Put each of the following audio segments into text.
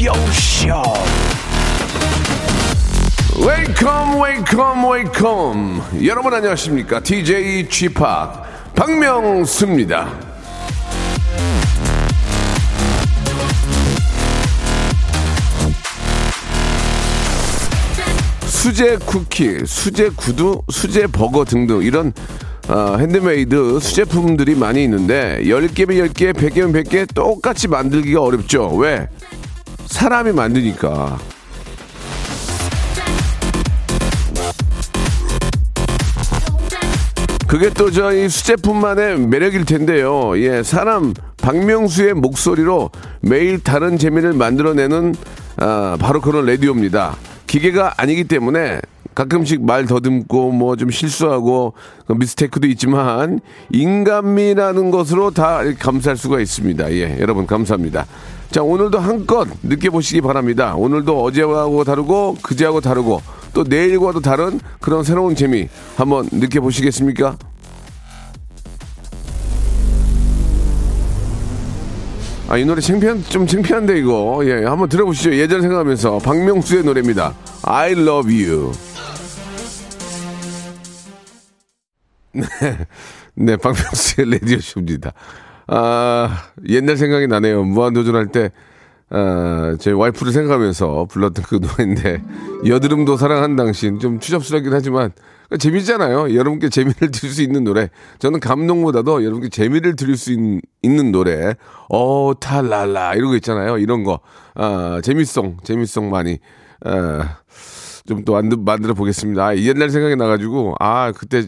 Radio Show. Welcome welcome welcome 여러분 안녕하십니까 DJ p 박명수입니다 수제 쿠키, 수제 구두, 수제 버거 등등 이런 어, 핸드메이드 수제품들이 많이 있는데 10개면 10개, 100개면 100개 똑같이 만들기가 어렵죠. 왜? 사람이 만드니까. 그게 또 저희 수제품만의 매력일 텐데요. 예, 사람 박명수의 목소리로 매일 다른 재미를 만들어내는 아, 바로 그런 라디오입니다. 기계가 아니기 때문에 가끔씩 말 더듬고 뭐 좀 실수하고 그 미스테이크도 있지만 인간미라는 것으로 다 감사할 수가 있습니다. 예, 여러분 감사합니다. 자, 오늘도 한껏 느껴보시기 바랍니다. 오늘도 어제하고 다르고 그제하고 다르고 또 내일과도 다른 그런 새로운 재미 한번 느껴보시겠습니까? 아, 이 노래 창피한, 좀 창피한데, 이거. 예, 한번 들어보시죠. 예전 생각하면서. 박명수의 노래입니다. I love you. 네, 네, 박명수의 라디오쇼입니다. 아, 옛날 생각이 나네요. 무한도전 할 때, 아, 제 와이프를 생각하면서 불렀던 그 노래인데, 여드름도 사랑한 당신. 좀 추잡스럽긴 하지만, 재밌잖아요. 여러분께 재미를 드릴 수 있는 노래. 저는 감동보다도 여러분께 재미를 드릴 수 있, 는 노래. 어, 탈랄라. 이런 거 있잖아요. 이런 거. 아, 재미송, 재미송 많이. 아, 좀또 만들어 보겠습니다. 아, 옛날 생각이 나가지고, 아, 그때,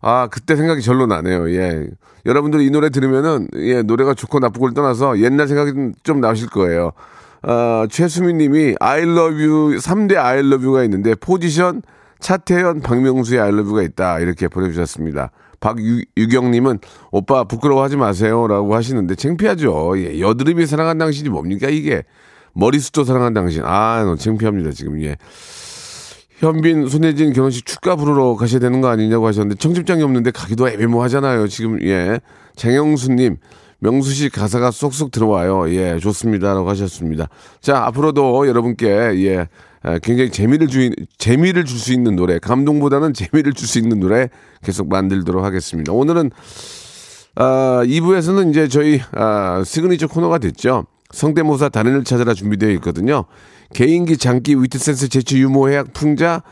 아, 그때 생각이 절로 나네요. 예. 여러분들 이 노래 들으면은, 예, 노래가 좋고 나쁘고를 떠나서 옛날 생각이 좀 나실 거예요. 아, 최수민 님이 I love you, 3대 I love you가 있는데, 포지션, 차태현, 박명수의 I love you가 있다. 이렇게 보내주셨습니다. 박유경 님은 오빠 부끄러워하지 마세요. 라고 하시는데, 창피하죠. 예, 여드름이 사랑한 당신이 뭡니까, 이게? 머리숱도 사랑한 당신. 아, 너무 창피합니다, 지금. 예. 현빈, 손예진 결혼식 축가 부르러 가셔야 되는 거 아니냐고 하셨는데 청첩장이 없는데 가기도 애매모하잖아요. 지금 예. 장영수님, 명수 씨 가사가 쏙쏙 들어와요. 예, 좋습니다라고 하셨습니다. 자, 앞으로도 여러분께 예. 굉장히 재미를 주 재미를 줄 수 있는 노래, 감동보다는 재미를 줄 수 있는 노래 계속 만들도록 하겠습니다. 오늘은 아, 2부에서는 이제 저희 아, 시그니처 코너가 됐죠. 성대모사 달인을 찾아라 준비되어 있거든요. 개인기, 장기, 위트, 센스, 재치, 유머, 해학, 풍자,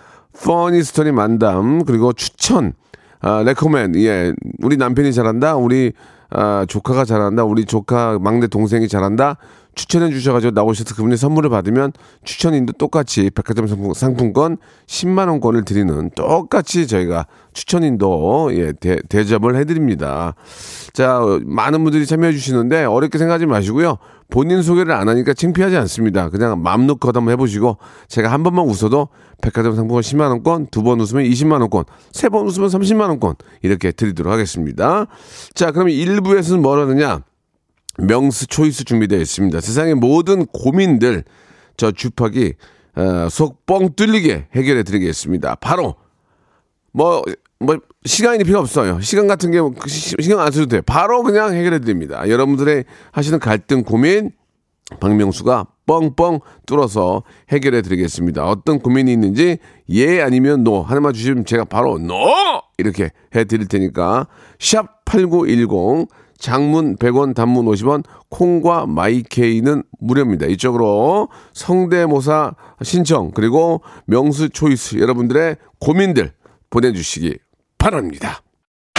funny story 만담, 그리고 추천, 아, recommend, 예. 우리 남편이 잘한다, 우리, 아, 조카가 잘한다, 우리 조카 막내 동생이 잘한다, 추천해 주셔가지고 나오셔서 그분이 선물을 받으면 추천인도 똑같이 백화점 상품, 권 10만 원권을 드리는 똑같이 저희가 추천인도 예, 대, 대접을 해드립니다. 자, 많은 분들이 참여해 주시는데 어렵게 생각하지 마시고요. 본인 소개를 안 하니까 창피하지 않습니다. 그냥 마음 놓고 한번 해보시고 제가 한 번만 웃어도 백화점 상품권 10만 원권, 두 번 웃으면 20만 원권, 세 번 웃으면 30만 원권 이렇게 드리도록 하겠습니다. 자, 그럼 1부에서는 뭘 하느냐? 명수 초이스 준비되어 있습니다. 세상의 모든 고민들 저 주팍이 어, 속뻥 뚫리게 해결해 드리겠습니다. 바로 뭐, 뭐, 시간이 필요 없어요. 시간 같은 게그 신경 안 써도 돼요. 바로 그냥 해결해 드립니다. 여러분들의 하시는 갈등, 고민, 박명수가 뻥뻥 뚫어서 해결해 드리겠습니다. 어떤 고민이 있는지 예 아니면 no 하나만 주시면 제가 바로 no 이렇게 해 드릴 테니까 샵 8910 장문 100원, 단문 50원, 콩과 마이케이는 무료입니다. 이쪽으로 성대모사 신청, 그리고 명수 choice 여러분들의 고민들 보내주시기 바랍니다.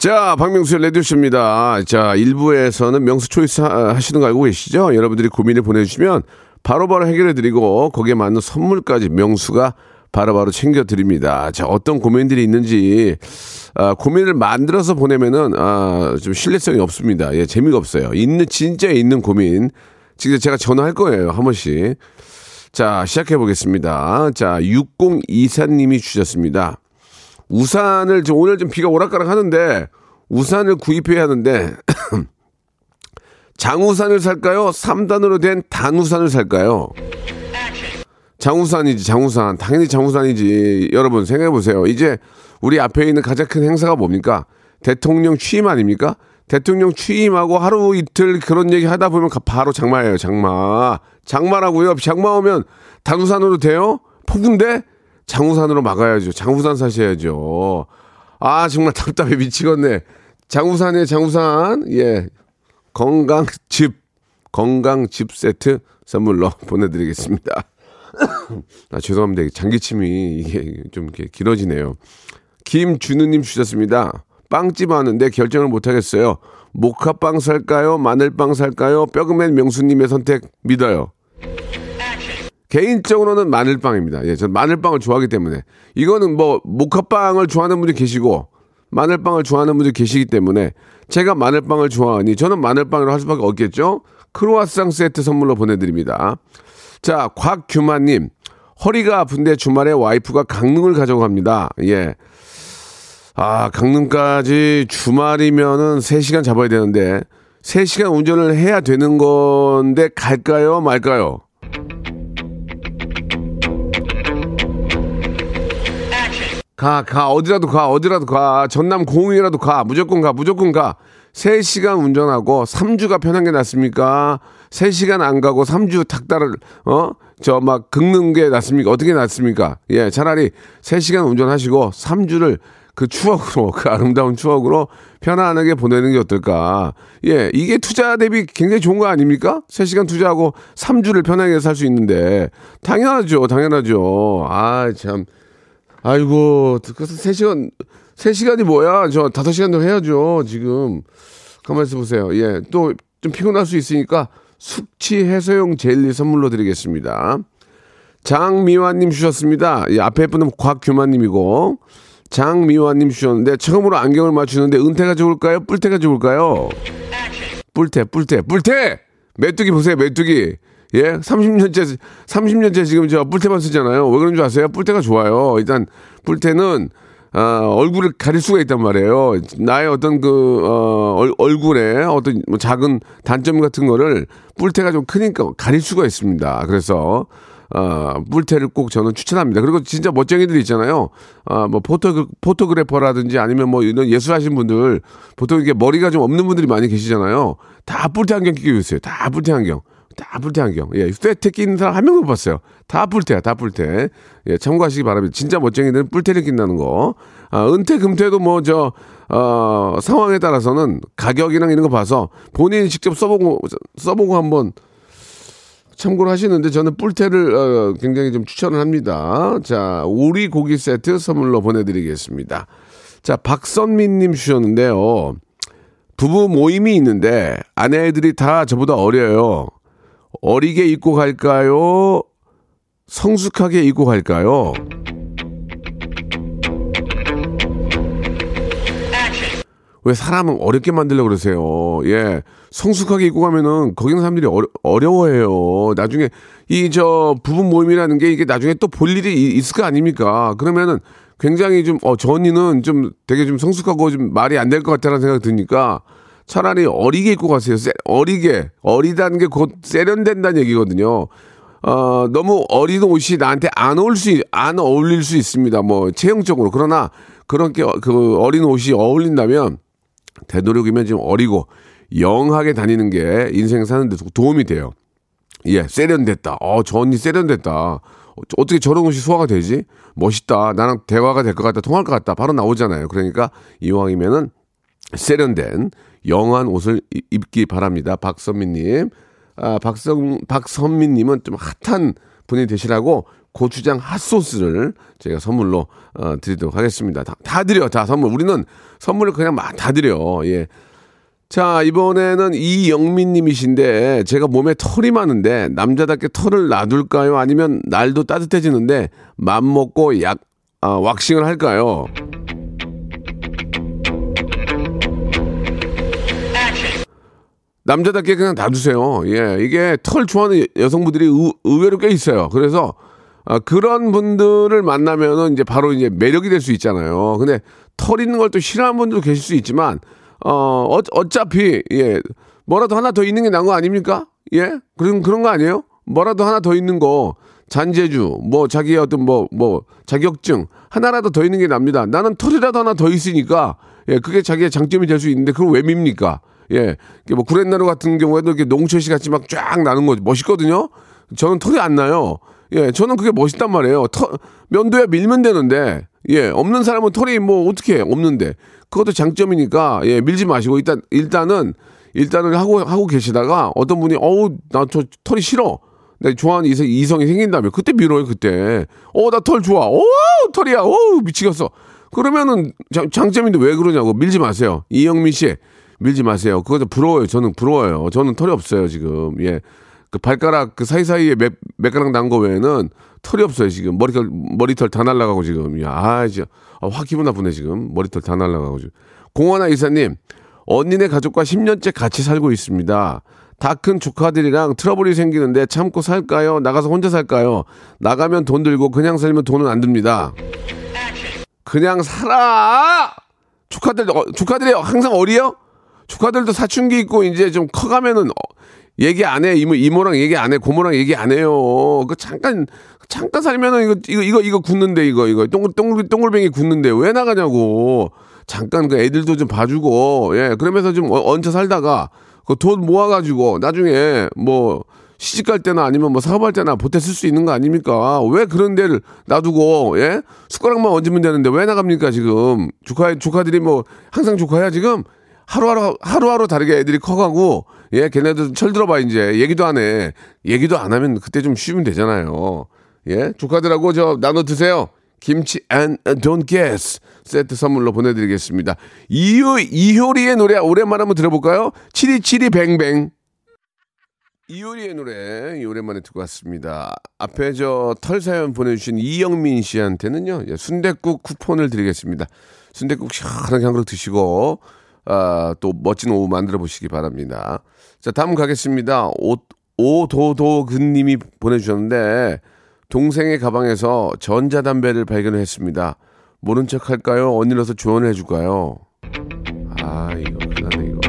자, 박명수의 레디오쇼입니다. 자, 1부에서는 명수 초이스 하- 하시는 거 알고 계시죠? 여러분들이 고민을 보내주시면 바로바로 해결해드리고 거기에 맞는 선물까지 명수가 바로바로 챙겨드립니다. 자, 어떤 고민들이 있는지, 아, 고민을 만들어서 보내면은, 아, 좀 신뢰성이 없습니다. 예, 재미가 없어요. 있는, 진짜 있는 고민. 지금 제가 전화할 거예요. 한 번씩. 자, 시작해 보겠습니다. 자, 6024님이 주셨습니다. 우산을, 좀 오늘 좀 비가 오락가락 하는데, 우산을 구입해야 하는데, 장우산을 살까요? 3단으로 된 단우산을 살까요? 장우산이지, 장우산. 당연히 장우산이지. 여러분, 생각해 보세요. 이제 우리 앞에 있는 가장 큰 행사가 뭡니까? 대통령 취임 아닙니까? 대통령 취임하고 하루 이틀 그런 얘기 하다 보면 바로 장마예요, 장마. 장마라고요. 장마 오면 단우산으로 돼요? 폭군데? 장우산으로 막아야죠. 장우산 사셔야죠. 아, 정말 답답해 미치겠네. 장우산에 장우산. 예. 건강즙, 건강즙 세트 선물로 보내드리겠습니다. 아, 죄송합니다. 장기침이 이게 좀 이렇게 길어지네요. 김준우님 주셨습니다. 빵집 하는데 결정을 못하겠어요. 모카빵 살까요? 마늘빵 살까요? 뼈그맨 명수님의 선택 믿어요. 개인적으로는 마늘빵입니다. 예, 전 마늘빵을 좋아하기 때문에. 이거는 뭐, 모카빵을 좋아하는 분이 계시고, 마늘빵을 좋아하는 분들이 계시기 때문에, 제가 마늘빵을 좋아하니, 저는 마늘빵으로 할 수밖에 없겠죠? 크로아상 세트 선물로 보내드립니다. 자, 곽규만님. 허리가 아픈데 주말에 와이프가 강릉을 가자고 합니다. 예. 아, 강릉까지 주말이면은 3시간 잡아야 되는데, 3시간 운전을 해야 되는 건데, 갈까요? 말까요? 가, 가, 어디라도 가, 어디라도 가. 전남 공항이라도 가. 무조건 가, 무조건 가. 3시간 운전하고 3주가 편한 게 낫습니까? 3시간 안 가고 3주 탁달을, 어? 저 막 긁는 게 낫습니까? 어떻게 낫습니까? 예, 차라리 3시간 운전하시고 3주를 그 추억으로, 그 아름다운 추억으로 편안하게 보내는 게 어떨까. 예, 이게 투자 대비 굉장히 좋은 거 아닙니까? 3시간 투자하고 3주를 편하게 살 수 있는데. 당연하죠, 당연하죠. 아, 참. 아이고, 그래서 3시간, 3시간이 뭐야? 저 5시간도 해야죠, 지금. 가만히 있어 보세요. 예, 또 좀 피곤할 수 있으니까 숙취 해소용 젤리 선물로 드리겠습니다. 장미화님 주셨습니다. 예, 앞에 분은 곽규만님이고, 장미화님 주셨는데, 처음으로 안경을 맞추는데 은퇴가 좋을까요? 뿔테가 좋을까요? 뿔테, 뿔테, 뿔테! 메뚜기 보세요, 메뚜기. 예? 30년째, 30년째 지금 저 뿔테만 쓰잖아요. 왜 그런 줄 아세요? 뿔테가 좋아요. 일단, 뿔테는, 아, 얼굴을 가릴 수가 있단 말이에요. 나의 어떤 그, 어, 얼, 얼굴에 어떤 뭐 작은 단점 같은 거를 뿔테가 좀 크니까 가릴 수가 있습니다. 그래서, 어, 뿔테를 꼭 저는 추천합니다. 그리고 진짜 멋쟁이들 있잖아요. 아, 뭐 포토, 포토그래퍼라든지 아니면 뭐 이런 예술하신 분들 보통 이게 머리가 좀 없는 분들이 많이 계시잖아요. 다 뿔테 안경 끼고 있어요. 다 뿔테 안경. 다 뿔테 안경. 예, 쇠테 끼는 사람 한 명도 못 봤어요. 다 뿔테야, 다 뿔테. 예, 참고하시기 바랍니다. 진짜 멋쟁이들은 뿔테를 낀다는 거. 아, 은퇴, 금퇴도 뭐, 저, 어, 상황에 따라서는 가격이랑 이런 거 봐서 본인이 직접 써보고, 써보고 한번 참고를 하시는데 저는 뿔테를 어, 굉장히 좀 추천을 합니다. 자, 오리 고기 세트 선물로 보내드리겠습니다. 자, 박선민님 주셨는데요. 부부 모임이 있는데 아내들이 다 저보다 어려요. 어리게 입고 갈까요? 성숙하게 입고 갈까요? 왜 사람은 어렵게 만들려고 그러세요? 예. 성숙하게 입고 가면은 거기 있는 사람들이 어려, 어려 워해요. 나중에 이 저 부부 모임이라는 게 이게 나중에 또 볼 일이 이- 있을 거 아닙니까? 그러면은 굉장히 좀, 어, 저 언니는 좀 되게 좀 성숙하고 좀 말이 안 될 것 같다는 생각이 드니까 차라리 어리게 입고 가세요. 세- 어리게. 어리다는 게 곧 세련된다는 얘기거든요. 어, 너무 어린 옷이 나한테 안 어울 수, 있- 안 어울릴 수 있습니다. 뭐, 체형적으로. 그러나, 그렇게, 어- 그 어린 옷이 어울린다면, 되도록이면 좀 어리고, 영하게 다니는 게 인생 사는데 도움이 돼요. 예, 세련됐다. 어, 저 언니 세련됐다. 어, 어떻게 저런 옷이 소화가 되지? 멋있다. 나랑 대화가 될 것 같다. 통할 것 같다. 바로 나오잖아요. 그러니까 이왕이면은 세련된 영한 옷을 이- 입기 바랍니다. 박선미님. 아, 박성, 박선미님은 좀 핫한 분이 되시라고 고추장 핫소스를 제가 선물로 어, 드리도록 하겠습니다. 다, 다 드려. 다 선물. 우리는 선물을 그냥 막 다 드려. 예. 자, 이번에는 이영민 님이신데, 제가 몸에 털이 많은데, 남자답게 털을 놔둘까요? 아니면 날도 따뜻해지는데, 맘 먹고 약, 아, 왁싱을 할까요? 남자답게 그냥 놔두세요. 예, 이게 털 좋아하는 여성분들이 의, 의외로 꽤 있어요. 그래서 아, 그런 분들을 만나면은 이제 바로 이제 매력이 될 수 있잖아요. 근데 털 있는 걸 또 싫어하는 분들도 계실 수 있지만 어, 어 어차피 예 뭐라도 하나 더 있는 게 나은 거 아닙니까? 예 그런 그런 거 아니에요? 뭐라도 하나 더 있는 거 잔재주 뭐 자기의 어떤 뭐뭐 자격증 하나라도 더 있는 게 납니다. 나는 털이라도 하나 더 있으니까 예 그게 자기의 장점이 될 수 있는데 그걸 왜 밉니까? 예, 뭐 구렛나루 같은 경우에도 이렇게 농철씨 같이 막 쫙 나는 거 멋있거든요. 저는 털이 안 나요. 예, 저는 그게 멋있단 말이에요. 털, 면도야 밀면 되는데, 예, 없는 사람은 털이 뭐 어떻게 해? 없는데. 그것도 장점이니까, 예, 밀지 마시고, 일단, 일단은, 일단은 하고, 하고 계시다가 어떤 분이, 어우, 나 저 털이 싫어. 내가 좋아하는 이성, 이성이 생긴다면, 그때 밀어요, 그때. 어, 나 털 좋아. 오, 털이야. 오, 미치겠어. 그러면은 장, 장점인데 왜 그러냐고 밀지 마세요. 이영민 씨, 밀지 마세요. 그것도 부러워요. 저는 부러워요. 저는 털이 없어요, 지금. 예. 그 발가락 그 사이사이에 몇, 몇 가락 난 거 외에는 털이 없어요, 지금. 머리털, 머리털 다 날라가고 지금. 야, 아, 진짜. 아, 확 기분 나쁘네, 지금. 머리털 다 날라가고 지금. 공원아 이사님, 언니네 가족과 10년째 같이 살고 있습니다. 다 큰 조카들이랑 트러블이 생기는데 참고 살까요? 나가서 혼자 살까요? 나가면 돈 들고 그냥 살면 돈은 안 듭니다. 그냥 살아! 조카들, 어, 조카들이 항상 어리요? 조카들도 사춘기 있고 이제 좀 커가면은 어, 얘기 안 해. 이모, 이모랑 얘기 안 해. 고모랑 얘기 안 해요. 그 잠깐, 잠깐 살면은 이거, 이거, 이거, 이거 굳는데, 이거, 이거. 동글, 동글, 동글뱅이 굳는데 왜 나가냐고. 잠깐 그 애들도 좀 봐주고, 예. 그러면서 좀 어- 얹혀 살다가 그 돈 모아가지고 나중에 뭐 시집 갈 때나 아니면 뭐 사업할 때나 보태 쓸 수 있는 거 아닙니까? 왜 그런 데를 놔두고, 예? 숟가락만 얹으면 되는데 왜 나갑니까, 지금? 조카, 조카들이 뭐 항상 조카야, 지금? 하루하루 하루하루 다르게 애들이 커가고 예 걔네들 철 들어봐 이제. 얘기도 안 해. 얘기도 안 하면 그때 좀 쉬면 되잖아요. 예? 조카들하고 저 나눠 드세요. 김치 and don't guess. 세트 선물로 보내드리겠습니다. 이효 이효리의 노래 오랜만에 한번 들어볼까요? 치리치리 뱅뱅. 이효리의 노래 오랜만에 듣고 왔습니다. 앞에 저 털 사연 보내주신 이영민 씨한테는요 예, 순댓국 쿠폰을 드리겠습니다. 순댓국 시원하게 한 그릇 드시고 아, 또 멋진 오후 만들어 보시기 바랍니다. 자, 다음 가겠습니다. 오, 오도도근님이 보내주셨는데 동생의 가방에서 전자담배를 발견했습니다. 모른 척 할까요? 언니로서 조언을 해줄까요? 아, 이거 그나네 이거.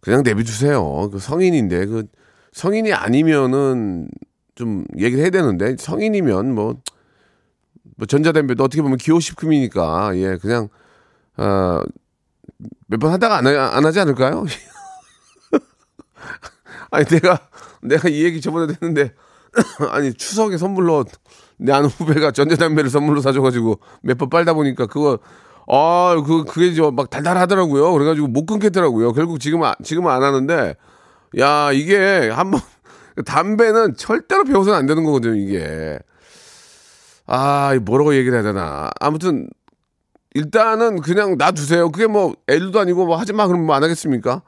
그냥 내비두세요. 그 성인인데 그 성인이 아니면은 좀 얘기를 해야 되는데 성인이면 뭐 뭐 전자담배도 어떻게 보면 기호식품이니까 예 그냥 어, 몇 번 하다가 안, 하- 안 하지 않을까요? 아니 내가 내가 이 얘기 저번에 했는데 아니 추석에 선물로 내 아는 후배가 전자담배를 선물로 사줘가지고 몇 번 빨다 보니까 그거 아그 그게 저막 달달하더라고요. 그래가지고 못 끊겠더라고요. 결국 지금 은 지금은 안 하는데 야 이게 한번 담배는 절대로 배워서는 안 되는 거거든요. 이게 아, 이 뭐라고 얘기를 해야 되나. 아무튼, 일단은 그냥 놔두세요. 그게 뭐, 애들도 아니고 뭐 하지 마. 그러면 뭐 안 하겠습니까?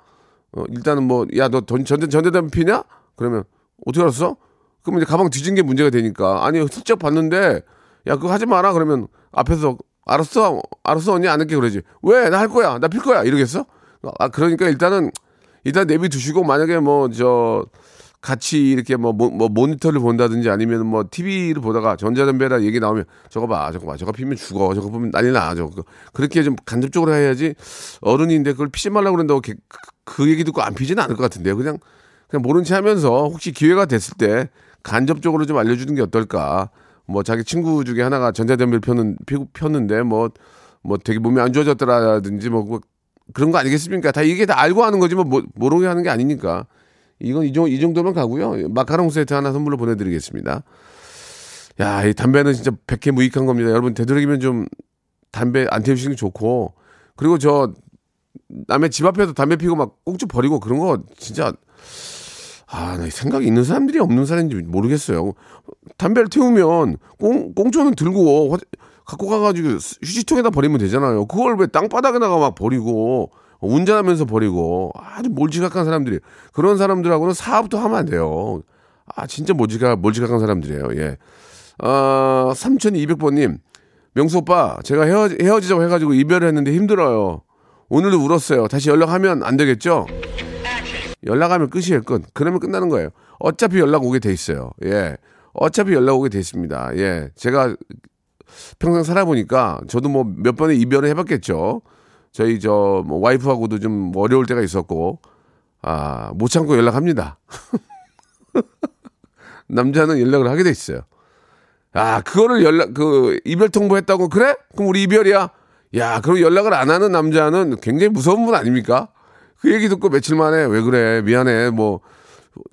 어, 일단은 뭐, 야, 너 전, 전, 전대담배 피냐? 그러면, 어떻게 알았어? 그러면 이제 가방 뒤진 게 문제가 되니까. 아니, 슬쩍 봤는데, 야, 그거 하지 마라. 그러면 앞에서, 알았어. 알았어. 언니 안 할게. 그러지. 왜? 나 할 거야. 나 필 거야. 이러겠어? 아, 그러니까 일단은, 일단 내비 두시고, 만약에 뭐, 저, 같이 이렇게 뭐, 모, 뭐 모니터를 본다든지 아니면 뭐 TV를 보다가 전자담배라 얘기 나오면 저거 봐, 저거 봐, 저거 피면 죽어, 저거 보면 난리 나, 저거 그렇게 좀 간접적으로 해야지 어른인데 그걸 피지 말라고 그런다고 그, 그 얘기 듣고 안 피지는 않을 것 같은데요. 그냥 그냥 모른 체 하면서 혹시 기회가 됐을 때 간접적으로 좀 알려주는 게 어떨까. 뭐 자기 친구 중에 하나가 전자담배를 펴는 피고 폈는데 뭐뭐 되게 몸이 안 좋아졌더라든지 뭐 그거 그런 거 아니겠습니까? 다 이게 다 알고 하는 거지 뭐 모- 모르게 하는 게 아니니까. 이건 이, 정, 이 정도면 가고요. 마카롱 세트 하나 선물로 보내드리겠습니다. 야, 이 담배는 진짜 백해 무익한 겁니다. 여러분 되도록이면 좀 담배 안 태우시는 게 좋고 그리고 저 남의 집 앞에서 담배 피고 막 꽁초 버리고 그런 거 진짜 아, 나 생각이 있는 사람들이 없는 사람인지 모르겠어요. 담배를 태우면 꽁, 꽁초는 들고 화- 갖고 가가지고 휴지통에다 버리면 되잖아요. 그걸 왜 땅바닥에다가 막 버리고 운전하면서 버리고 아주 몰지각한 사람들이 그런 사람들하고는 사업도 하면 안 돼요. 아 진짜 몰지각 몰지각한 사람들이에요. 예. 아 3200번님 명수 오빠 제가 헤어 헤어지자고 해가지고 이별을 했는데 힘들어요. 오늘도 울었어요. 다시 연락하면 안 되겠죠? 연락하면 끝이에요, 끝. 그러면 끝나는 거예요. 어차피 연락 오게 돼 있어요. 예. 어차피 연락 오게 돼 있습니다. 예. 제가 평생 살아보니까 저도 뭐 몇 번의 이별을 해봤겠죠. 저희 저 뭐 와이프하고도 좀 어려울 때가 있었고, 아, 못 참고 연락합니다. 남자는 연락을 하게 돼 있어요. 아, 그거를 연락, 그, 이별 통보했다고, 그래? 그럼 우리 이별이야? 야, 그럼 연락을 안 하는 남자는 굉장히 무서운 분 아닙니까? 그 얘기 듣고 며칠 만에 왜 그래? 미안해. 뭐,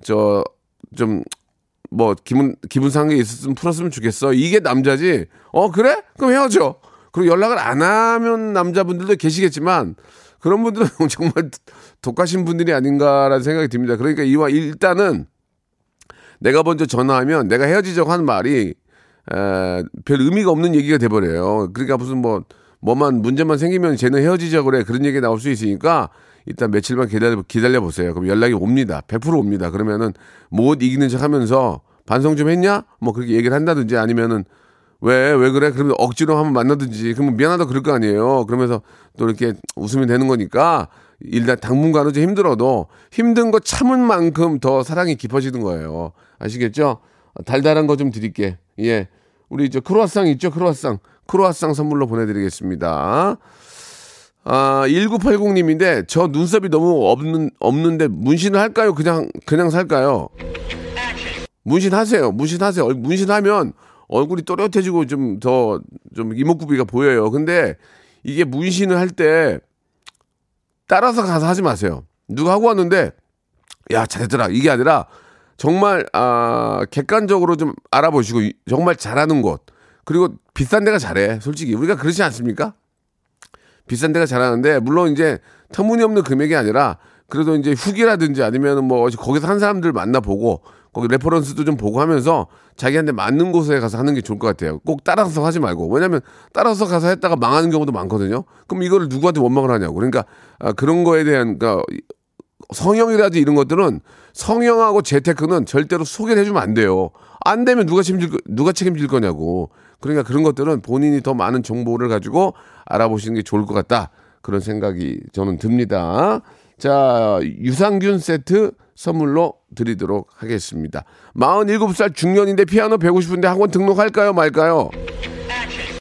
저, 좀, 뭐, 기분, 기분 상해 있었으면 풀었으면 좋겠어. 이게 남자지. 어, 그래? 그럼 헤어져. 그리고 연락을 안 하면 남자분들도 계시겠지만, 그런 분들은 정말 독하신 분들이 아닌가라는 생각이 듭니다. 그러니까 이와 일단은 내가 먼저 전화하면 내가 헤어지자고 하는 말이 에, 별 의미가 없는 얘기가 돼버려요. 그러니까 무슨 뭐 뭐만 문제만 생기면 쟤는 헤어지자 그래 그런 얘기 나올 수 있으니까 일단 며칠만 기다려 기다려 보세요. 그럼 연락이 옵니다. 100% 옵니다. 그러면은 못 이기는 척하면서 반성 좀 했냐? 뭐 그렇게 얘기를 한다든지 아니면은 왜, 왜 그래? 그러면 억지로 한번 만나든지. 그러면 미안하다 그럴 거 아니에요. 그러면서 또 이렇게 웃으면 되는 거니까 일단 당분간은 좀 힘들어도 힘든 거 참은 만큼 더 사랑이 깊어지는 거예요. 아시겠죠? 달달한 거 좀 드릴게. 예. 우리 저 크로아상 있죠? 크로아상. 크로아상 선물로 보내드리겠습니다. 아, 1980님인데 저 눈썹이 너무 없는, 없는데 문신을 할까요? 그냥, 그냥 살까요? 문신하세요. 문신하세요. 문신하면 얼굴이 또렷해지고 좀더좀 이목구비가 보여요. 근데 이게 문신을 할 때 따라서 가서 하지 마세요. 누가 하고 왔는데 야 잘했더라 이게 아니라 정말 아 객관적으로 좀 알아보시고 정말 잘하는 곳 그리고 비싼 데가 잘해 솔직히 우리가 그렇지 않습니까? 비싼 데가 잘하는데 물론 이제 터무니없는 금액이 아니라 그래도 이제 후기라든지 아니면 뭐 거기서 한 사람들 만나보고 거기 reference도 좀 보고 하면서 자기한테 맞는 곳에 가서 하는 게 좋을 것 같아요. 꼭 따라서 하지 말고. 왜냐면 따라서 가서 했다가 망하는 경우도 많거든요. 그럼 이거를 누구한테 원망을 하냐고. 그러니까 아, 그런 거에 대한 그러니까 성형이라든지 이런 것들은 성형하고 재테크는 절대로 소개를 해주면 안 돼요. 안 되면 누가 책임질, 거- 누가 책임질 거냐고. 그러니까 그런 것들은 본인이 더 많은 정보를 가지고 알아보시는 게 좋을 것 같다. 그런 생각이 저는 듭니다. 자, 유산균 세트 선물로 드리도록 하겠습니다. 47살 중년인데 피아노 배우고 싶은데 학원 등록할까요, 말까요?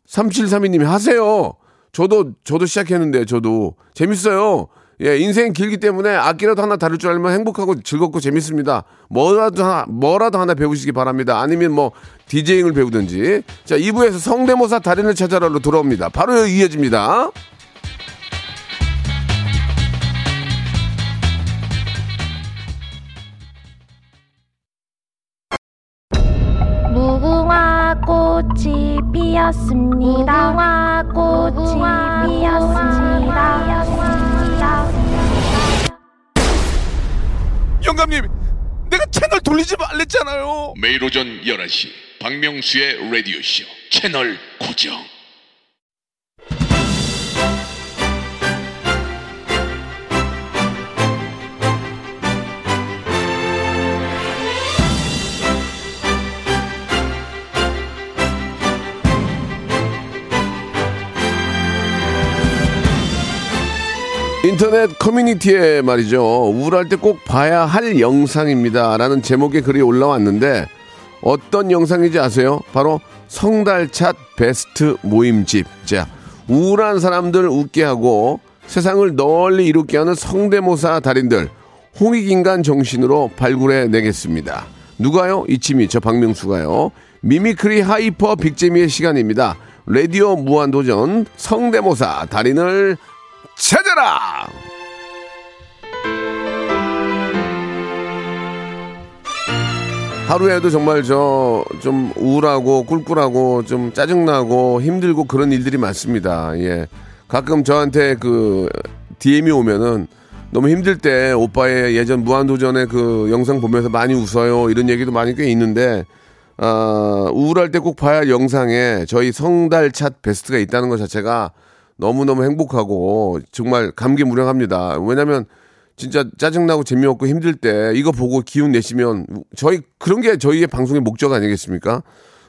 3732님이 하세요. 저도, 저도 시작했는데, 저도. 재밌어요. 예, 인생 길기 때문에 악기라도 하나 다룰 줄 알면 행복하고 즐겁고 재밌습니다. 뭐라도 하나, 뭐라도 하나 배우시기 바랍니다. 아니면 뭐, 디제잉을 배우든지. 자, 2부에서 성대모사 달인을 찾아라로 돌아옵니다. 바로 이어집니다. 피었습니다. 무궁화 꽃이 피었습니다. 영감님, 내가 채널 돌리지 말랬잖아요. 매일 오전 11시 박명수의 라디오쇼 채널 고정 인터넷 커뮤니티에 말이죠. 우울할 때 꼭 봐야 할 영상입니다. 라는 제목의 글이 올라왔는데 어떤 영상인지 아세요? 바로 성달찾 베스트 모임집. 자, 우울한 사람들 웃게 하고 세상을 널리 이롭게 하는 성대모사 달인들 홍익인간 정신으로 발굴해 내겠습니다. 누가요? It's me 저 박명수가요. Mimicry hyper big재미의 시간입니다. 라디오 무한도전 성대모사 달인을 찾아라! 하루에도 정말 저 좀 우울하고 꿀꿀하고 좀 짜증나고 힘들고 그런 일들이 많습니다. 예. 가끔 저한테 그 DM이 오면은 너무 힘들 때 오빠의 예전 무한도전의 그 영상 보면서 많이 웃어요. 이런 얘기도 많이 꽤 있는데 아, 우울할 때 꼭 봐야 할 영상에 저희 성달 찻 베스트가 있다는 것 자체가 너무너무 행복하고 정말 감개무량합니다. 왜냐면 진짜 짜증나고 재미없고 힘들 때 이거 보고 기운 내시면 저희 그런 게 저희의 방송의 목적 아니겠습니까?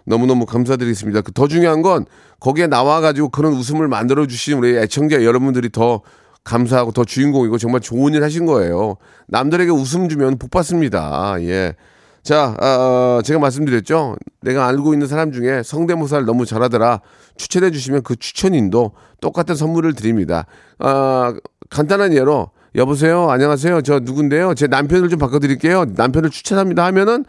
너무너무 감사드리겠습니다. 그더 중요한 건 거기에 나와가지고 그런 웃음을 만들어 주신 우리 애청자 여러분들이 더 감사하고 더 주인공이고 정말 좋은 일 하신 거예요. 남들에게 웃음 주면 복 받습니다. 예. 자, 아, 제가 말씀드렸죠. 내가 알고 있는 사람 중에 성대모사를 너무 잘하더라. 추천해 주시면 그 추천인도 똑같은 선물을 드립니다. 아, 간단한 예로 여보세요. 안녕하세요. 저 누군데요. 제 남편을 좀 바꿔 드릴게요. 남편을 추천합니다. 하면은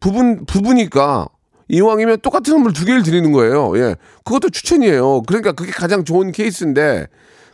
부분 부부니까 이왕이면 똑같은 선물 두 개를 드리는 거예요. 예, 그것도 추천이에요. 그러니까 그게 가장 좋은 케이스인데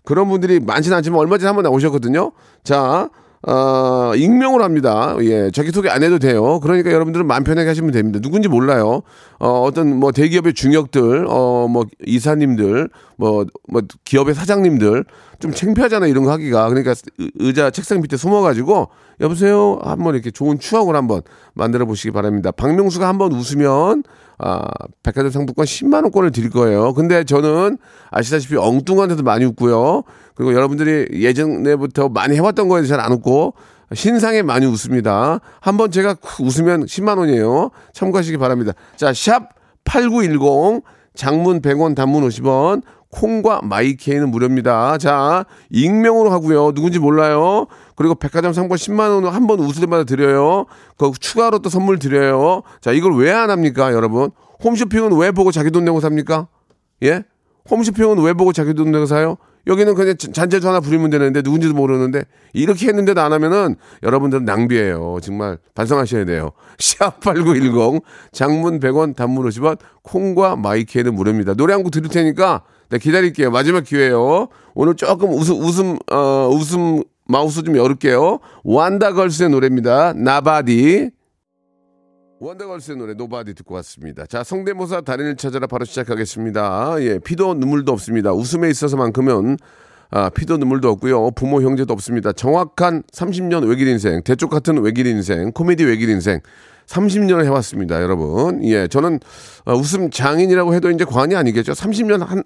그런 분들이 많지는 않지만 얼마 전에 한번 나오셨거든요. 자, 어, 익명으로 합니다. 예, 자기 소개 안 해도 돼요. 그러니까 여러분들은 마음 편하게 하시면 됩니다. 누군지 몰라요. 어, 어떤 뭐 대기업의 중역들, 어, 뭐 이사님들, 뭐, 뭐 기업의 사장님들 좀 창피하잖아 이런 거 하기가. 그러니까 의- 의자 책상 밑에 숨어가지고 여보세요 한번 이렇게 좋은 추억을 한번 만들어 보시기 바랍니다. 박명수가 한번 웃으면 아, 백화점 상품권 10만 원권을 드릴 거예요. 근데 저는 아시다시피 엉뚱한 데도 많이 웃고요. 그리고 여러분들이 예전에부터 많이 해왔던 거에 잘 안 웃고 신상에 많이 웃습니다. 한번 제가 크- 웃으면 10만 원이에요. 참고하시기 바랍니다. 자, 샵 8910 장문 100원 단문 50원 콩과 마이케이는 무료입니다. 자, 익명으로 하고요. 누군지 몰라요. 그리고 백화점 상품 10만 원을 한번 웃을 때마다 드려요. 그 추가로 또 선물 드려요. 자, 이걸 왜 안 합니까, 여러분? 홈쇼핑은 왜 보고 자기 돈 내고 삽니까? 예? 홈쇼핑은 왜 보고 자기 돈 내고 사요? 여기는 그냥 잔- 잔재주 하나 부리면 되는데 누군지도 모르는데 이렇게 했는데도 안 하면은 여러분들은 낭비예요. 정말 반성하셔야 돼요. 샵8910 장문 100원 단문 50원 콩과 마이키에는 무료입니다. 노래 한 곡 들을 테니까 네, 기다릴게요. 마지막 기회예요. 오늘 조금 웃음 웃음 어 웃음 마우스 좀 열을게요. 완다걸스의 노래입니다. 나바디 원더걸스의 노래 Nobody 듣고 왔습니다. 자, 성대모사 달인을 찾아라 바로 시작하겠습니다. 예, 피도 눈물도 없습니다. 웃음에 있어서만큼은 아, 피도 눈물도 없고요. 부모 형제도 없습니다. 정확한 30년 외길 인생, 대쪽 같은 외길 인생, 코미디 외길 인생 30년을 해왔습니다, 여러분. 예, 저는 어, 웃음 장인이라고 해도 이제 과언이 아니겠죠. 30년 한,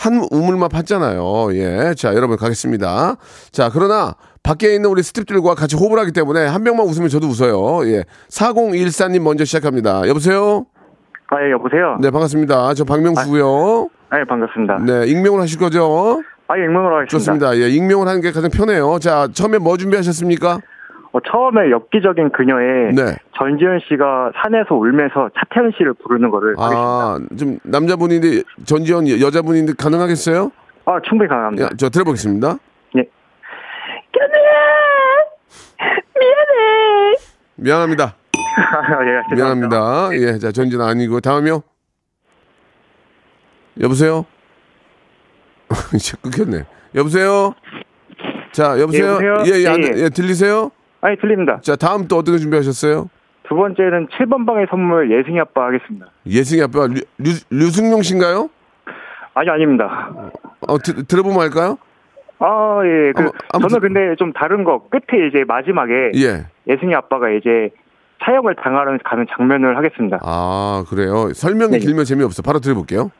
한 우물만 팠잖아요. 예. 자, 여러분 가겠습니다. 자, 그러나 밖에 있는 우리 스탭들과 같이 호흡을 하기 때문에 한 명만 웃으면 저도 웃어요. 예. 4014님 먼저 시작합니다. 여보세요? 아, 예, 여보세요? 네, 반갑습니다. 저 박명수고요. 아, 예, 반갑습니다. 네, 익명을 하실 거죠? 아, 예, 익명으로 하겠습니다. 좋습니다. 예, 익명을 하는 게 가장 편해요. 자, 처음에 뭐 준비하셨습니까? 어, 처음에 엽기적인 그녀의 네. 전지현 씨가 산에서 울면서 차태현 씨를 부르는 거를. 아, 좀 남자분인데 전지현 여- 여자분인데 가능하겠어요? 아, 충분히 가능합니다. 야, 저 들어보겠습니다. 예. 미안합니다. 예. 미안합니다. 예, 자, 전진 아니고 다음이요. 여보세요? 이제 끊겼네. 여보세요? 자, 여보세요? 예, 여보세요? 예, 예, 안- 예, 예. 예, 들리세요? 아, 예, 들립니다. 자, 다음 또 어떤 거 준비하셨어요? 두 번째는 7번 방의 선물 예승이 아빠 하겠습니다. 예승이 아빠 류, 류, 류승용 씨인가요? 아니, 아닙니다. 어, 드, 들어보면 알까요? 아, 예. 그, 한번 저는 들- 근데 좀 다른 거, 끝에 이제 마지막에 예. 예승이 아빠가 이제 사형을 당하는 가는 장면을 하겠습니다. 아, 그래요. 설명이 네. 길면 재미없어. 바로 들어볼게요.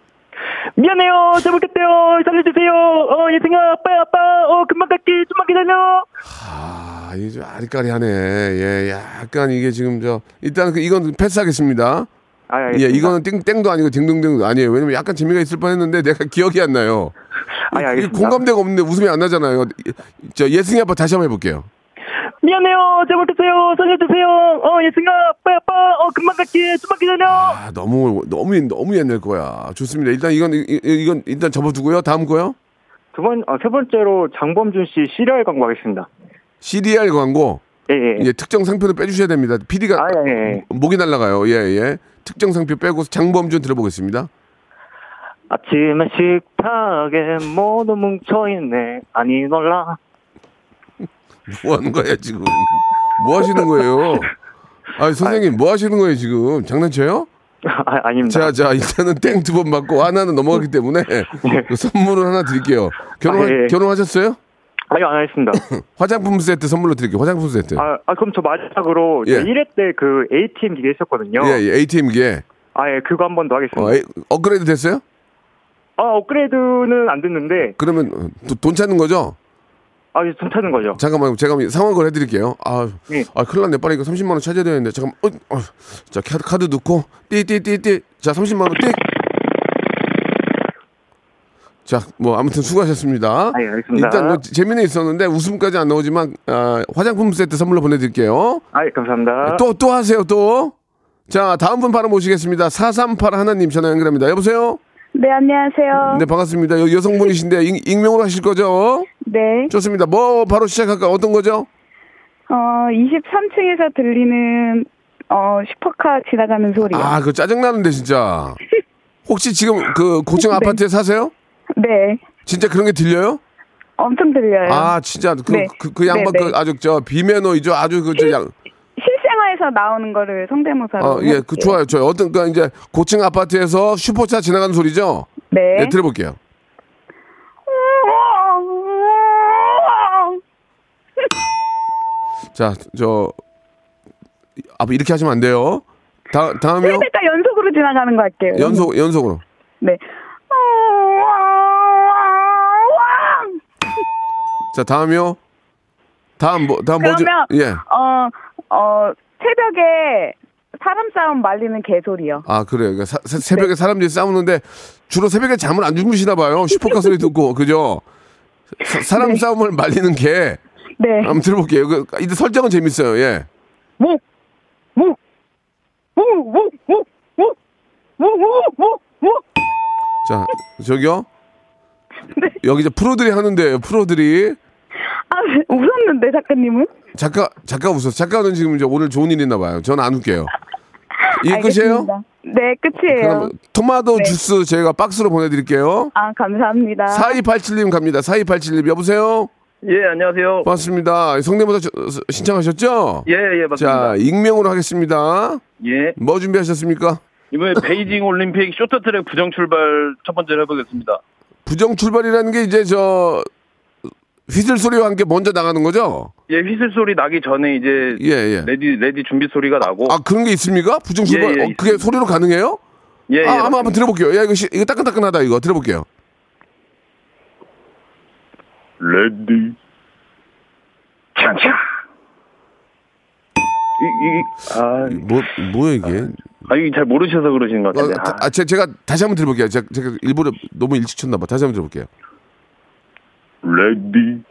미안해요. 잘못했대요. 살려주세요. 어, 예승아, 아빠, 아빠. 어, 금방 갈게. 좀만 기다려. 아, 이게 좀 아리까리하네. 예, 약간 이게 지금 저, 일단 그 이건 패스하겠습니다. 아, 예, 알겠습니다. 이거는 땡, 땡도 아니고 딩동댕도 아니에요. 왜냐면 약간 재미가 있을 뻔 했는데 내가 기억이 안 나요. 아, 예, 알겠습니다. 공감대가 없는데 웃음이 안 나잖아요. 저 예승이 아빠 다시 한번 해볼게요. 미안해요. 잘못했어요. 살려주세요. 어, 예승아, 아빠, 아빠. 어, 금방 갈게. 좀만 기다려. 아, 너무, 너무, 너무 옛날 거야. 좋습니다. 일단 이건, 이- 이- 이건 일단 접어두고요. 다음 거요. 두 번, 어, 세 번째로 장범준 씨 시리얼 광고 하겠습니다. CDR 광고. 예, 예. 예, 특정 상표는 빼주셔야 됩니다. PD가 아, 예, 예. 목이 날라가요. 예, 예. 특정 상표 빼고 장범준 들어보겠습니다. 아침에 식탁에 모두 뭉쳐있네. 아니, 놀라. 뭐 하는 거야, 지금? 뭐 하시는 거예요? 아, 선생님, 뭐 하시는 거예요, 지금? 장난쳐요? 아, 아닙니다. 자, 자, 일단은 땡 두 번 맞고 하나는 넘어가기 때문에 그 선물을 하나 드릴게요. 결혼, 아, 예. 결혼하셨어요? 아니 안 하겠습니다. 화장품 세트 선물로 드릴게요. 화장품 세트. 아, 아 그럼 저 마지막으로 예. 1회 때 그 ATM 기계 했었거든요. 예, 예, ATM기에. 아예 그거 한 번 더 하겠습니다. 어, 에이, 업그레이드 됐어요? 아 업그레이드는 안 됐는데 그러면 어, 또돈 찾는 거죠? 아 이제 돈 찾는 거죠. 잠깐만, 제가 상황을 해드릴게요. 아, 예. 아 큰일 났네. 빨리 이거 30만 원 찾아야 되는데. 잠깐, 어, 어. 자, 카드, 카드 넣고, 띠띠띠띠. 자, 30만 원 띠. 자, 뭐 아무튼 수고하셨습니다. 아, 예, 알겠습니다. 일단 뭐 재미는 있었는데 웃음까지 안 나오지만 아, 화장품 세트 선물로 보내드릴게요. 아 예, 감사합니다. 또 또 하세요 또. 자, 다음 분 바로 모시겠습니다. 438 하나님 전화 연결합니다. 여보세요? 네, 안녕하세요. 네, 반갑습니다. 여, 여성분이신데 익, 익명으로 하실 거죠? 네. 좋습니다. 뭐 바로 시작할까? 어떤 거죠? 어, 23층에서 들리는 어, 슈퍼카 지나가는 소리요. 아, 그 짜증나는데 진짜. 혹시 지금 그 고층 네. 아파트에 사세요? 네. 진짜 그런 게 들려요? 엄청 들려요. 아, 진짜 그, 네. 그, 그 양반 네, 네. 그 아주 저 비매너이죠. 아주 그저 양. 실생활에서 나오는 거를 성대모사로. 어, 예, 그 좋아요. 저 어떤 그 이제 고층 아파트에서 슈퍼차 지나가는 소리죠? 네. 네, 들어볼게요. 자, 저 아, 이렇게 하시면 안 돼요. 다 다음이요. 세대가 연속으로 지나가는 거 할게요. 연속 연속으로. 네. 자, 다음이요. 다음 뭐 다음 뭐죠? 그러면 예. 어, 어, 새벽에 사람 싸움 말리는 개소리요. 아, 그래요. 그러니까 사- 새- 새벽에 사람들이 싸우는데 주로 새벽에 잠을 안 주무시나 봐요. 슈퍼카 소리 듣고. 그죠? 사, 람 싸움을 말리는 게 네. 한번 들어볼게요. 그 이제 설정은 재밌어요. 예. 뭐? 뭐? 뭐? 뭐? 뭐? 뭐? 뭐? 뭐? 뭐? 뭐? 자, 저기요. 네. 여기 이제 프로들이 하는데요. 프로들이 아, 웃었는데 작가님은? 작가 작가 웃었어. 작가는 지금 이제 오늘 좋은 일 있나 봐요. 저는 안 웃게요. 이게 끝이에요? 네, 끝이에요. 그럼 토마토 네. 주스 저희가 박스로 보내드릴게요. 아, 감사합니다. 4287님 갑니다. 4287님 여보세요. 예, 안녕하세요. 반갑습니다. 성대모사 저- 신청하셨죠? 예, 예, 맞습니다. 자, 익명으로 하겠습니다. 예. 뭐 준비하셨습니까? 이번에 베이징 올림픽 쇼트트랙 부정 출발 첫 번째로 해보겠습니다. 부정 출발이라는 게 이제 저 휘슬 소리와 함께 먼저 나가는 거죠? 예, 휘슬 소리 나기 전에 이제 예, 예. ready ready 준비 소리가 나고 아, 그런 게 있습니까? 부정 출발? 예, 예, 어, 그게. 소리로 가능해요? 예, 예. 아, 한번 한번. 들어볼게요. 야, 이거 시- 이거 따끈따끈하다 이거 들어볼게요. 레디 창창. 이, 이, 아, 뭐 뭐야 이게? 아, 이게 잘 모르셔서 그러시는 것 어, 같은데. 다- 아, 아, 제, 제가 다시 한번 들어볼게요. 제가, 제가 일부러 너무 일찍 쳤나 봐. 다시 한번 들어볼게요. 레디.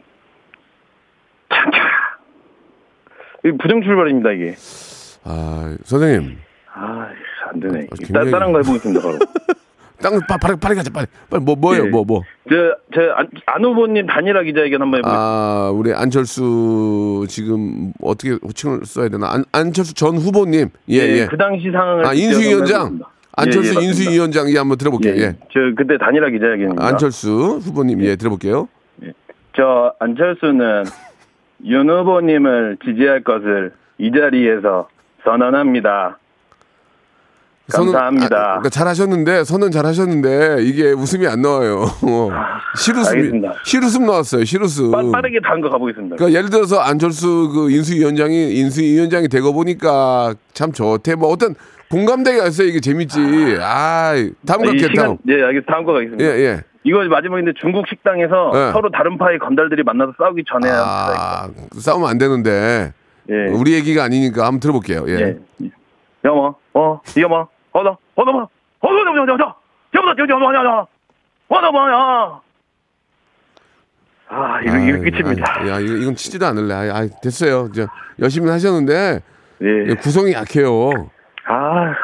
이 부정 출발입니다 이게. 아, 선생님. 아, 안 되네. 아, 따, 굉장히- 다른 거 해보겠습니다 바로. 땅 빠, 빠르게 빠르게 가자 빨리. 빨리 뭐 뭐예요? 예. 뭐 뭐. 저, 저, 안, 안 후보님 단일화 기자회견 한번 해보겠습니다. 아, 우리 안철수 지금 어떻게 호칭을 써야 되나? 안, 안철수 전 후보님. 예, 예. 그 당시 상황을 아, 인수위원장. 안철수 예, 예. 인수위원장 예, 한번 들어볼게요. 예. 저 그때 단일화 기자회견입니다. 안철수 후보님 예, 들어볼게요. 저 안철수는 윤 후보님을 지지할 것을 이 자리에서 선언합니다. 감사합니다. 아, 그러니까 잘하셨는데 선은 잘하셨는데 이게 웃음이 안 나와요. 실웃음이 알겠습니다. 실웃음 나왔어요. 실웃음. 빠, 빠르게 다음 거 가보겠습니다. 그러니까 예를 들어서 안철수 그 인수위원장이 인수위원장이 되고 보니까 참 좋대. 뭐 어떤 공감대가 있어요. 이게 재밌지. 아, 다음 이 갈게요. 시간, 다음. 예, 알겠습니다. 다음 거 가겠습니다. 예, 예. 이거 마지막인데 중국 식당에서 예. 서로 다른 파의 건달들이 만나서 싸우기 전에. 아, 싸우면 안 되는데. 예. 우리 얘기가 아니니까 한번 들어볼게요. 예. 예. 여마, 어, 여마, 어다마, 어다, 어다, 어다, 어다, 여보다, 여보다, 어다, 어다마야. 아, 이거, 이거 끝입니다. 야, 이거, 이건 치지도 않을래. 아, 아, 됐어요. 이제 열심히 하셨는데 예. 예, 구성이 약해요. 아,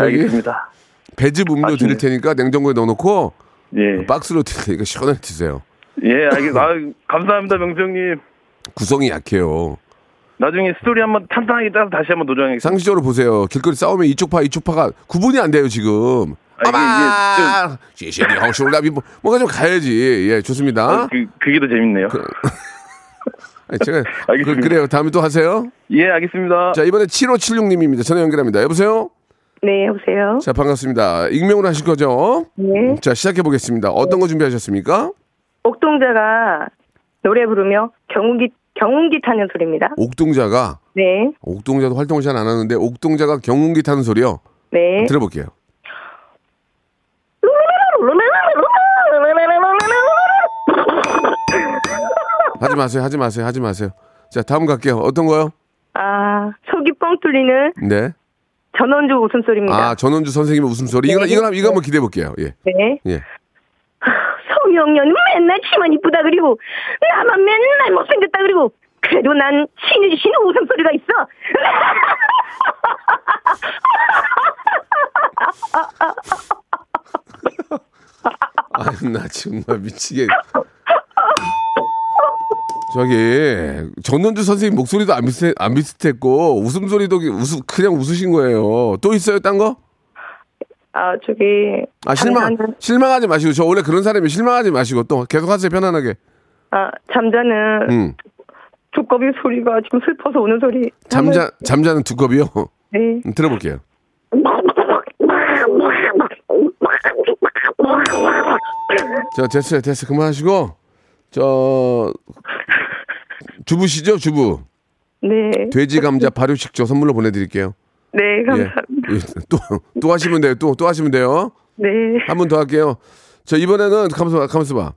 알겠습니다. 배즙 음료 아쉽네. 드릴 테니까 냉장고에 넣어놓고 예. 박스로 드릴 테니까 시원하게 드세요. 예, 알겠습니다. 아, 감사합니다, 명수형님. 구성이 약해요. 나중에 스토리 한번 탄탄하게 짜서 다시 한번 도전하겠습니다. 상식적으로 보세요. 길거리 싸우면 이쪽 파 이쪽 파가 구분이 안 돼요 지금. 아, 아마 시시니 허술라비 뭐 뭔가 좀 가야지. 예, 좋습니다. 어, 그, 그게 더 재밌네요. 아니, 제가 알겠습니다. 그, 래요 다음에 또 하세요. 예, 알겠습니다. 자 이번에 7576님입니다. 전화 연결합니다. 여보세요. 네, 여보세요. 자 반갑습니다. 익명으로 하실 거죠? 네. 자 시작해 보겠습니다. 어떤 거 준비하셨습니까? 옥동자가 노래 부르며 경운기 경운기 타는 소리입니다. 옥동자가 네, 옥동자도 활동을 잘 안 하는데 옥동자가 경운기 타는 소리요. 네. 들어볼게요. 하지 마세요. 하지 마세요. 하지 마세요. 자, 다음 갈게요. 어떤 거요? 아, 속이 뻥 뚫리는 네. 전원주 웃음소리입니다. 아, 전원주 선생님의 웃음소리. 이거 네. 이거 이거 한번 기대해 볼게요. 예. 네. 예. 성형년 맨날 치만 이쁘다 그리고 나만 맨날 못생겼다 그리고 그래도 난 주신 웃음소리가 있어. 아, 나 정말 미치게. 저기 전원주 선생님 목소리도 안 비슷 안 비슷했고 웃음소리도 웃 그냥 웃으신 거예요. 또 있어요, 딴 거? 아, 저기 아 실망 잠자는- 실망하지 마시고 저 원래 그런 사람이 실망하지 마시고 또 계속 하세요 편안하게. 아, 잠자는 음. 두꺼비 소리가 지금 슬퍼서 우는 소리. 잠자 잠자는 두꺼비요. 네. 음, 들어볼게요. 자 됐어요 됐어 요 그만하시고 저 주부시죠 주부 네. 돼지 감자 발효식초 선물로 보내드릴게요. 네, 예. 감사합니다. 또또 하시면 돼요 또 또 하시면 돼요. 네. 한 번 더 할게요. 자 이번에는 가만있어 봐 가만있어 봐.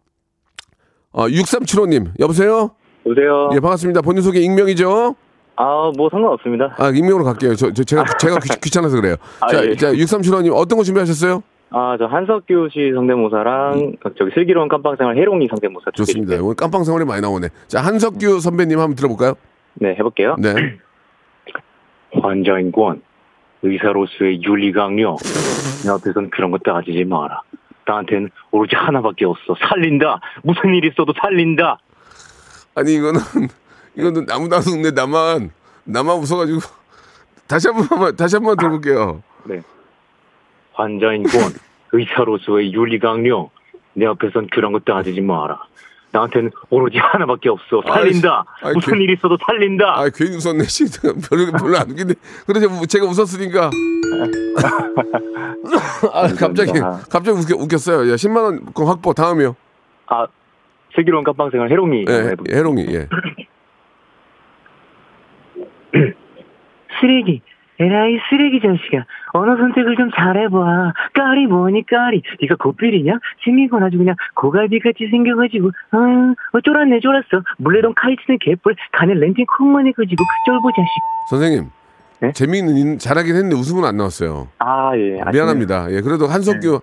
어 6375님 여보세요. 여보세요. 예 반갑습니다. 본인 소개 익명이죠? 아, 뭐 상관없습니다. 아 익명으로 갈게요. 저, 저 제가 제가 귀, 찮아서 그래요. 아, 자, 예. 자 6375님 어떤 거 준비하셨어요? 아, 저 한석규 씨 성대모사랑 저기 슬기로운 깜빵생활 해롱이 성대모사. 좋습니다. 오늘 깜빵 생활이 많이 나오네. 자 한석규 선배님 한번 들어볼까요? 네, 해볼게요. 네. 환자인권, 의사로서의 윤리강요. 내 앞에선 그런 거 따지지 마라. 나한테는 오로지 하나밖에 없어. 살린다. 무슨 일 있어도 살린다. 아니 이거는 이거는 아무나 웃네 나만 나만 웃어가지고 다시 한번 다시 한번 들어볼게요. 네. 환자인권, 의사로서의 윤리강요. 내 앞에선 그런 거 따지지 마라. 나한테는 오로지 하나밖에 없어. 살린다. 아이, 아이, 무슨 그- 일 있어도 살린다. 아 괜히 웃었네. 씨. 별로 별로 안 웃긴데. 그래서 제가 웃었으니까. 아 갑자기 갑자기 웃겨, 웃겼어요. 야 10만 원권 확보 다음이요. 아, 슬기로운 깜빵생활 해롱이. 예. 해롱이 예. 쓰레기. 에라이 쓰레기 자식아. 언어 선택을 좀 잘해봐. 까리 뭐니 까리. 네가 고필이냐? 생긴 아주 그냥 고갈비같이 생겨가지고 어, 어 쫄았네 쫄았어. 물레동 카이트는 개뿔. 간에 렌팅 콩만이 그지고 그 쫄보 자식. 선생님. 네? 재미있는 인- 잘하긴 했는데 웃음은 안 나왔어요. 아, 예. 미안합니다. 예, 그래도 한석규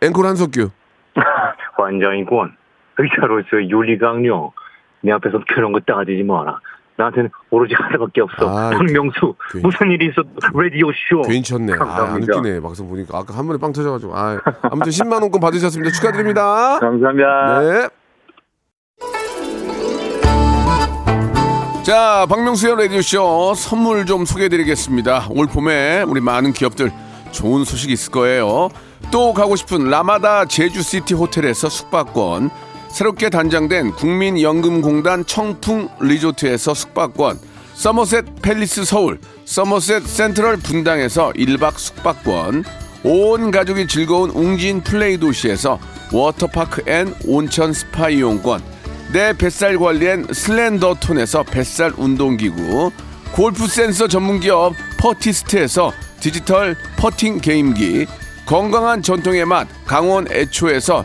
앵콜 한석규. 환자인권, 의사로서의 윤리강요. 내 앞에서 그런 거 따지지 마라. 나한테는 오로지 하나밖에 없어. 아, 박명수, 괜히- 무슨 일이 있어도 라디오 쇼. 괜히 쳤네. 아, 안. 웃기네. 막상 보니까 아까 한 번에 빵 터져가지고. 아, 아무튼 10만 원권 받으셨습니다. 축하드립니다. 감사합니다. 네. 자, 박명수의 라디오쇼 선물 좀 소개해드리겠습니다. 올 봄에 우리 많은 기업들 좋은 소식 있을 거예요. 또 가고 싶은 라마다 제주시티 호텔에서 숙박권, 새롭게 단장된 국민연금공단 청풍 리조트에서 숙박권, 서머셋 팰리스 서울, 서머셋 센트럴 분당에서 1박 숙박권, 온 가족이 즐거운 웅진 플레이 도시에서 워터파크 and 온천 스파 이용권, 내 뱃살 관리엔 슬렌더 톤에서 뱃살 운동기구, 골프 센서 전문기업 퍼티스트에서 디지털 퍼팅 게임기, 건강한 전통의 맛 강원 애초에서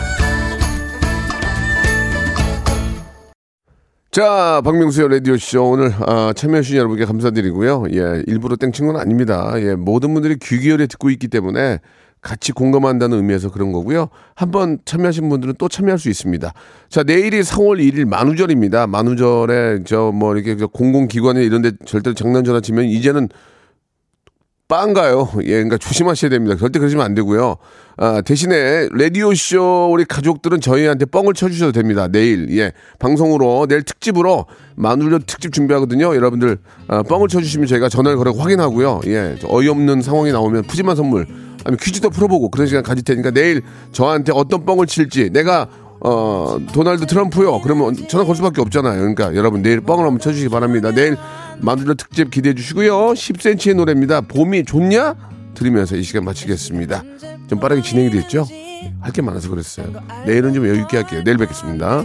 자, 박명수의 라디오쇼. 오늘, 아, 참여해주신 여러분께 감사드리고요. 예, 일부러 땡친 건 아닙니다. 예, 모든 분들이 귀 기울여 듣고 있기 때문에 같이 공감한다는 의미에서 그런 거고요. 한번 참여하신 분들은 또 참여할 수 있습니다. 자, 내일이 4월 1일 만우절입니다. 만우절에 저 뭐 이렇게 저 공공기관에 이런 데 절대로 장난 전화 치면 이제는 빵가요. 예, 그러니까 조심하셔야 됩니다. 절대 그러시면 안 되고요. 아, 대신에 라디오쇼 우리 가족들은 저희한테 뻥을 쳐주셔도 됩니다. 내일, 예, 방송으로, 내일 특집으로 마누절 특집 준비하거든요. 여러분들, 아, 뻥을 쳐주시면 저희가 전화를 걸어 확인하고요. 예, 어이없는 상황이 나오면 푸짐한 선물, 아니면 퀴즈도 풀어보고 그런 시간 가질 테니까 내일 저한테 어떤 뻥을 칠지 내가 어, 도널드 트럼프요. 그러면 전화 걸 수밖에 없잖아요. 그러니까 여러분 내일 뻥을 한번 쳐주시기 바랍니다. 내일 만두절 특집 기대해 주시고요. 10cm의 노래입니다. 봄이 좋냐? 들으면서 이 시간 마치겠습니다. 좀 빠르게 진행이 됐죠? 할 게 많아서 그랬어요. 내일은 좀 여유 있게 할게요. 내일 뵙겠습니다.